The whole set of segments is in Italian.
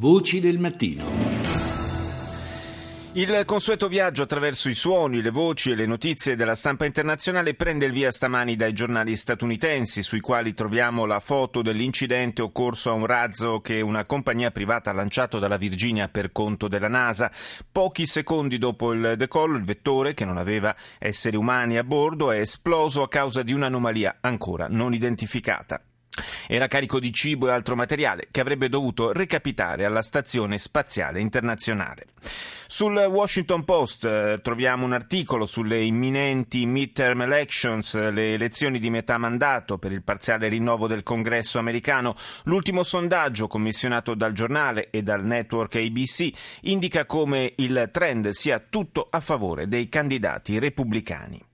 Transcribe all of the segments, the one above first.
Voci del mattino. Il consueto viaggio attraverso i suoni, le voci e le notizie della stampa internazionale prende il via stamani dai giornali statunitensi, sui quali troviamo la foto dell'incidente occorso a un razzo che una compagnia privata ha lanciato dalla Virginia per conto della NASA. Pochi secondi dopo il decollo, il vettore, che non aveva esseri umani a bordo, è esploso a causa di un'anomalia ancora non identificata. Era carico di cibo e altro materiale che avrebbe dovuto recapitare alla Stazione Spaziale Internazionale. Sul Washington Post eh, troviamo un articolo sulle imminenti midterm elections, le elezioni di metà mandato per il parziale rinnovo del congresso americano. L'ultimo sondaggio commissionato dal giornale e dal network ABC indica come il trend sia tutto a favore dei candidati repubblicani.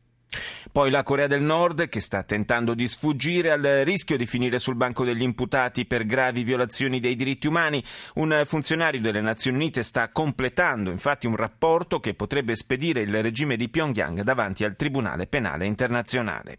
Poi la Corea del Nord che sta tentando di sfuggire al rischio di finire sul banco degli imputati per gravi violazioni dei diritti umani. Un funzionario delle Nazioni Unite sta completando infatti un rapporto che potrebbe spedire il regime di Pyongyang davanti al Tribunale Penale Internazionale.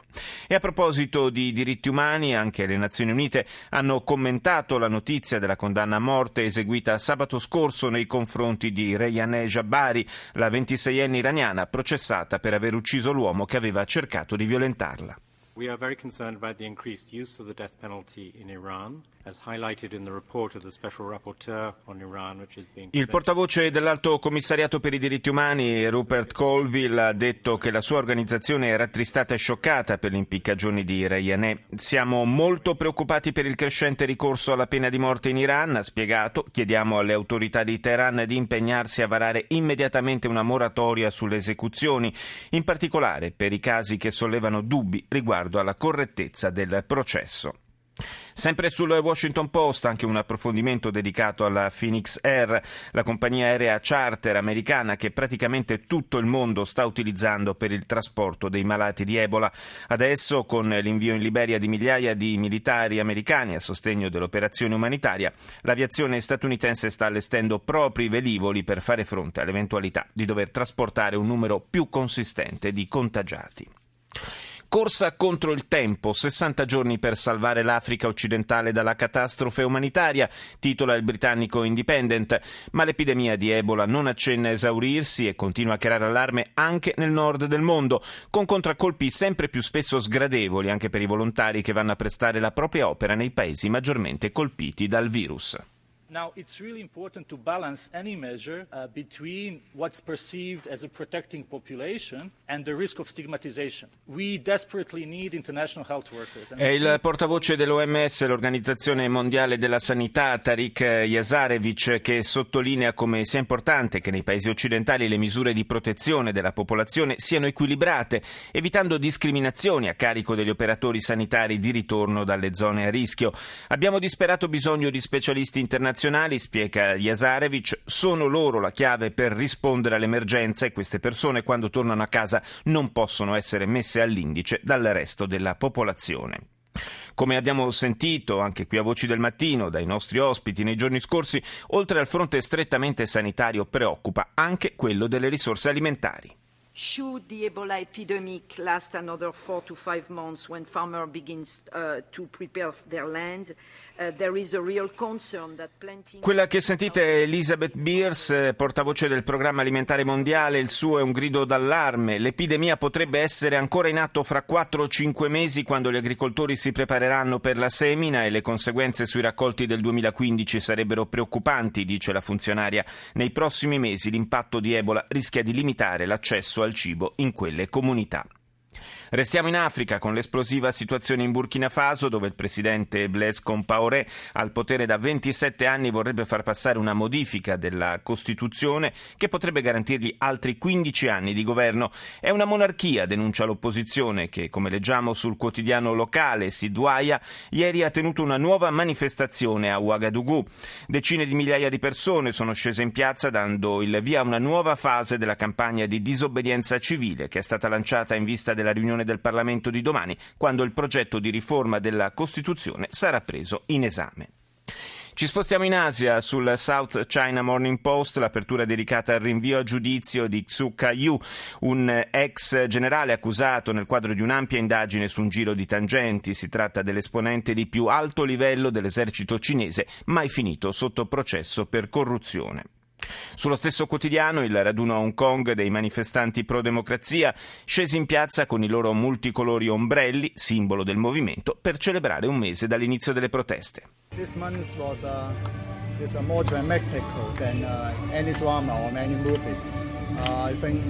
E a proposito di diritti umani, anche le Nazioni Unite hanno commentato la notizia della condanna a morte eseguita sabato scorso nei confronti di Reyhaneh Jabari, la 26enne iraniana processata per aver ucciso l'uomo che aveva cercato di violentarla. We are very concerned about the increased use of the death penalty in Iran, Il portavoce dell'Alto Commissariato per i diritti umani, Rupert Colville, ha detto che la sua organizzazione è rattristata e scioccata per le impiccagioni di Rayaneh. Siamo molto preoccupati per il crescente ricorso alla pena di morte in Iran, ha spiegato. Chiediamo alle autorità di Teheran di impegnarsi a varare immediatamente una moratoria sulle esecuzioni, in particolare per i casi che sollevano dubbi riguardo alla correttezza del processo. Sempre sul Washington Post anche un approfondimento dedicato alla Phoenix Air, la compagnia aerea charter americana che praticamente tutto il mondo sta utilizzando per il trasporto dei malati di Ebola. Adesso, con l'invio in Liberia di migliaia di militari americani a sostegno dell'operazione umanitaria, l'aviazione statunitense sta allestendo propri velivoli per fare fronte all'eventualità di dover trasportare un numero più consistente di contagiati. Corsa contro il tempo, 60 giorni per salvare l'Africa occidentale dalla catastrofe umanitaria, titola il britannico Independent, ma l'epidemia di Ebola non accenna a esaurirsi e continua a creare allarme anche nel nord del mondo, con contraccolpi sempre più spesso sgradevoli anche per i volontari che vanno a prestare la propria opera nei paesi maggiormente colpiti dal virus. Now, it's really important to balance any measure uh, between what's perceived as a protecting population and the risk of stigmatization. We desperately need international health workers. È il portavoce dell'OMS, l'Organizzazione Mondiale della Sanità, Tariq Yazarevic, che sottolinea come sia importante che nei paesi occidentali le misure di protezione della popolazione siano equilibrate, evitando discriminazioni a carico degli operatori sanitari di ritorno dalle zone a rischio. Abbiamo disperato bisogno di specialisti internazionali internazionali, spiega Jasarevic, sono loro la chiave per rispondere all'emergenza e queste persone quando tornano a casa non possono essere messe all'indice dal resto della popolazione. Come abbiamo sentito anche qui a Voci del Mattino dai nostri ospiti nei giorni scorsi, oltre al fronte strettamente sanitario preoccupa anche quello delle risorse alimentari. Should the Ebola epidemic last another four to five months when farmer begins uh, to prepare their land, uh. Quella che sentite è Elizabeth Beers, portavoce del Programma Alimentare Mondiale. Il suo è un grido d'allarme. L'epidemia potrebbe essere ancora in atto fra 4 o 5 mesi quando gli agricoltori si prepareranno per la semina e le conseguenze sui raccolti del 2015 sarebbero preoccupanti, dice la funzionaria. Nei prossimi mesi l'impatto di Ebola rischia di limitare l'accesso cibo in quelle comunità. Restiamo in Africa con l'esplosiva situazione in Burkina Faso dove il presidente Blaise Compaoré al potere da 27 anni vorrebbe far passare una modifica della Costituzione che potrebbe garantirgli altri 15 anni di governo. È una monarchia, denuncia l'opposizione che, come leggiamo sul quotidiano locale Sidwaya, ieri ha tenuto una nuova manifestazione a Ouagadougou. Decine di migliaia di persone sono scese in piazza dando il via a una nuova fase della campagna di disobbedienza civile che è stata lanciata in vista della riunione riunione del Parlamento di domani, quando il progetto di riforma della Costituzione sarà preso in esame. Ci spostiamo in Asia sul South China Morning Post, l'apertura dedicata al rinvio a giudizio di Xu Kaiyu, un ex generale accusato nel quadro di un'ampia indagine su un giro di tangenti. Si tratta dell'esponente di più alto livello dell'esercito cinese, mai finito sotto processo per corruzione. Sullo stesso quotidiano il raduno a Hong Kong dei manifestanti pro-democrazia scesi in piazza con i loro multicolori ombrelli, simbolo del movimento, per celebrare un mese dall'inizio delle proteste. This month was a, is a more dramatic than uh, any drama or any movie. Uh, uh,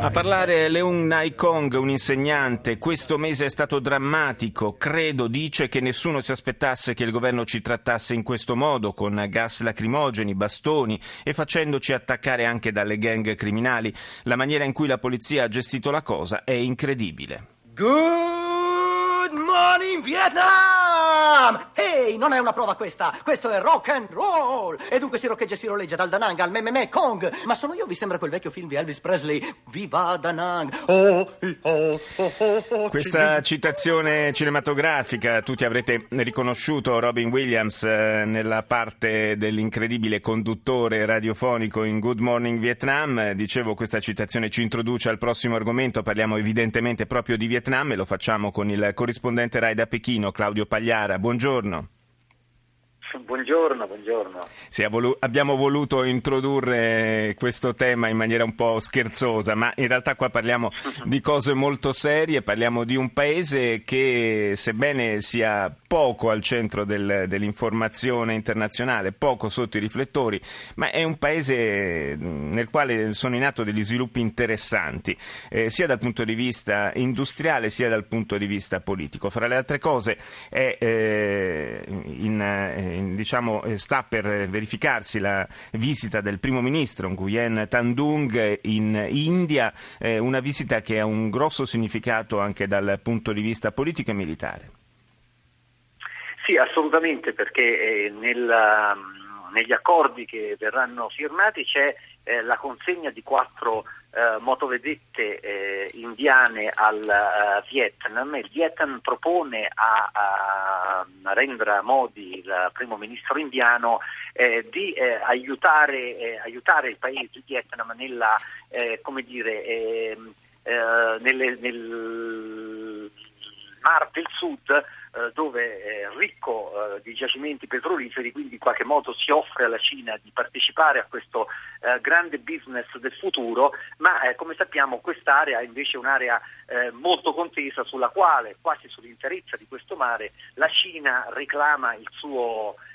a parlare Leung Nai Kong, un insegnante, questo mese è stato drammatico. Credo, dice, che nessuno si aspettasse che il governo ci trattasse in questo modo, con gas lacrimogeni, bastoni e facendoci attaccare anche dalle gang criminali. La maniera in cui la polizia ha gestito la cosa è incredibile. Good morning, Vietnam! Vietnam! Ehi, non è una prova questa, questo è rock and roll! E dunque si roccheggia e si roleggia dal Danang al Mememe Kong! Ma sono io, vi sembra quel vecchio film di Elvis Presley? Viva Danang! Oh, oh, oh, Questa citazione cinematografica, tutti avrete riconosciuto Robin Williams eh, nella parte dell'incredibile conduttore radiofonico in Good Morning Vietnam. Dicevo, questa citazione ci introduce al prossimo argomento, parliamo evidentemente proprio di Vietnam e lo facciamo con il corrispondente Rai da Pechino, Claudio Pagliara buongiorno. Buongiorno, buongiorno. Sì, abbiamo voluto introdurre questo tema in maniera un po' scherzosa, ma in realtà qua parliamo di cose molto serie, parliamo di un paese che sebbene sia poco al centro del, dell'informazione internazionale, poco sotto i riflettori, ma è un paese nel quale sono in atto degli sviluppi interessanti, eh, sia dal punto di vista industriale sia dal punto di vista politico. Fra le altre cose è eh, in, eh, diciamo, eh, sta per verificarsi la visita del primo ministro Nguyen Tandung in India, eh, una visita che ha un grosso significato anche dal punto di vista politico e militare. Sì, assolutamente, perché eh, nella, negli accordi che verranno firmati c'è eh, la consegna di quattro eh, motovedette eh, indiane al uh, Vietnam. Il Vietnam propone a, a Narendra Modi, il primo ministro indiano, eh, di eh, aiutare, aiutare, il paese il Vietnam nella, come dire, ehm, nelle, nel Mar del Sud dove è ricco eh, di giacimenti petroliferi, quindi in qualche modo si offre alla Cina di partecipare a questo eh, grande business del futuro, ma eh, come sappiamo quest'area è invece un'area eh, molto contesa sulla quale, quasi sull'interezza di questo mare, la Cina reclama i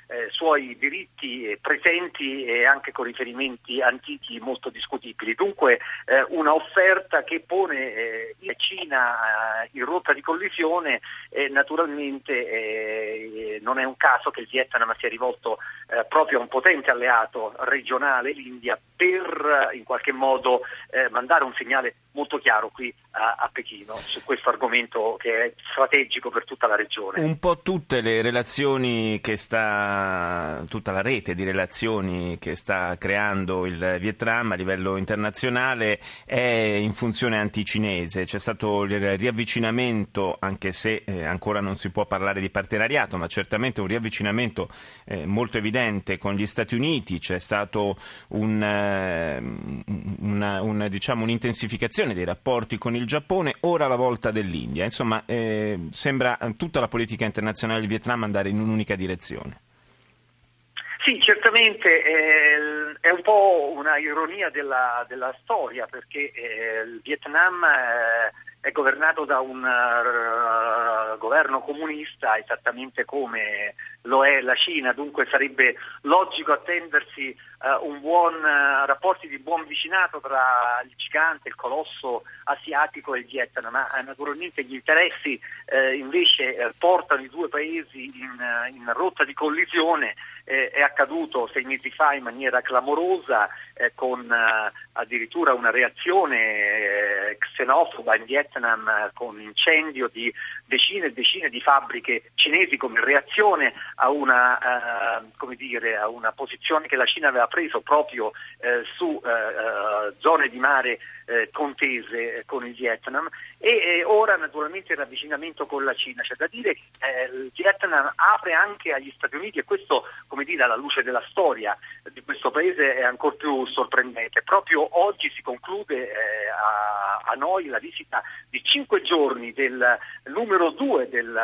eh, suoi diritti presenti e anche con riferimenti antichi molto discutibili. Dunque una offerta che pone la Cina in rotta di collisione e naturalmente eh, non è un caso che il Vietnam sia rivolto eh, proprio a un potente alleato regionale, l'India, per in qualche modo eh, mandare un segnale molto chiaro qui a, a, Pechino su questo argomento che è strategico per tutta la regione. Un po' tutte le relazioni che sta, tutta la rete di relazioni che sta creando il Vietnam a livello internazionale è in funzione anticinese. C'è stato il riavvicinamento, anche se eh, ancora non si può parlare di partenariato, ma certamente un riavvicinamento eh, molto evidente con gli Stati Uniti. C'è stato un, eh, una, una, diciamo, un'intensificazione dei rapporti con il Giappone, ora la volta dell'India. Insomma, eh, sembra tutta la politica internazionale del Vietnam andare in un'unica direzione. Sì, certamente eh, è un po' una ironia della, della storia perché eh, il Vietnam eh, è governato da un uh, governo comunista esattamente come lo è la Cina, dunque sarebbe logico attendersi uh, un buon, uh, rapporti di buon vicinato tra il gigante, il colosso asiatico e il Vietnam, ma naturalmente gli interessi invece portano i due paesi in, in rotta di collisione, è accaduto sei mesi fa in maniera clamorosa con addirittura una reazione xenofoba in Vietnam con incendio di decine e decine di fabbriche cinesi come reazione a una, come dire, a una posizione che la Cina aveva preso proprio uh, su zone di mare contese con il Vietnam e ora naturalmente il ravvicinamento con la Cina. C'è da dire che il Vietnam apre anche agli Stati Uniti e questo, come dire, alla luce della storia di questo paese è ancora più sorprendente. Proprio oggi si conclude a, a noi la visita di cinque giorni del numero due del,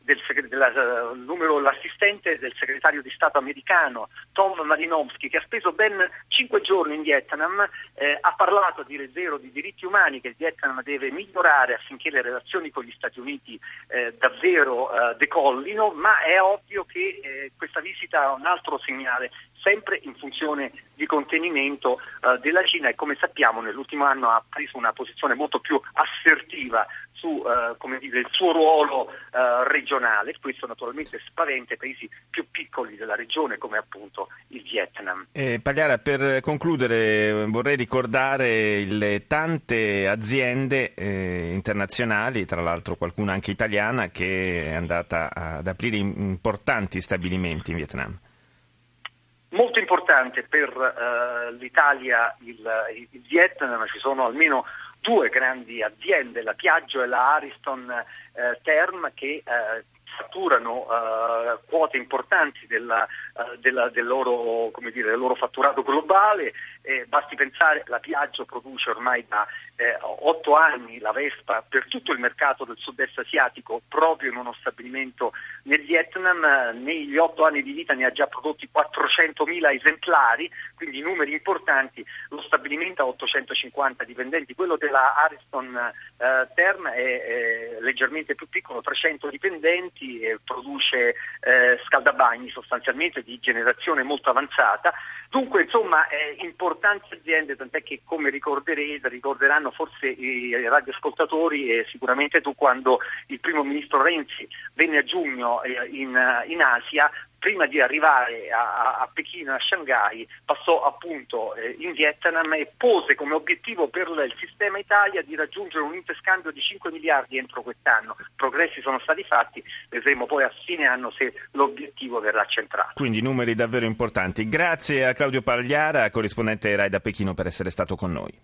del, della, numero, l'assistente del segretario di Stato americano Tom Malinowski che ha speso ben cinque giorni in Vietnam, eh, ha parlato dire zero di diritti umani che il Vietnam deve migliorare affinché le relazioni con gli Stati Uniti eh, davvero eh, decollino, ma è ovvio che eh, questa visita ha un altro segnale sempre in funzione di contenimento uh, della Cina e come sappiamo nell'ultimo anno ha preso una posizione molto più assertiva su uh, dire, il suo ruolo uh, regionale. Questo naturalmente spaventa i paesi più piccoli della regione come appunto il Vietnam. Eh, Pagliara, per concludere vorrei ricordare le tante aziende eh, internazionali, tra l'altro qualcuna anche italiana, che è andata ad aprire importanti stabilimenti in Vietnam. Molto importante per uh, l'Italia il, il, Vietnam, ci sono almeno due grandi aziende, la Piaggio e la Ariston uh, Term, che uh, fatturano uh, quote importanti della, uh, della, del, loro, dire, del, loro, fatturato globale, eh, basti pensare che la Piaggio produce ormai da eh, otto anni la Vespa per tutto il mercato del sud-est asiatico proprio in uno stabilimento nel Vietnam, negli otto anni di vita ne ha già prodotti 400.000 esemplari, quindi numeri importanti, lo stabilimento ha 850 dipendenti, quello della Ariston Term è leggermente più piccolo, 300 dipendenti, eh, produce eh, scaldabagni sostanzialmente di generazione molto avanzata. Dunque, insomma, eh, importanti aziende, tant'è che come ricorderete, ricorderanno forse i radioascoltatori e sicuramente tu quando il primo ministro Renzi venne a giugno eh, in, in Asia prima di arrivare a, a Pechino e a Shanghai passò appunto eh, in Vietnam e pose come obiettivo per il sistema Italia di raggiungere un interscambio di 5 miliardi entro quest'anno. Progressi sono stati fatti, vedremo poi a fine anno se l'obiettivo verrà centrato. Quindi numeri davvero importanti. Grazie a Claudio Pagliara, corrispondente RAI da Pechino per essere stato con noi.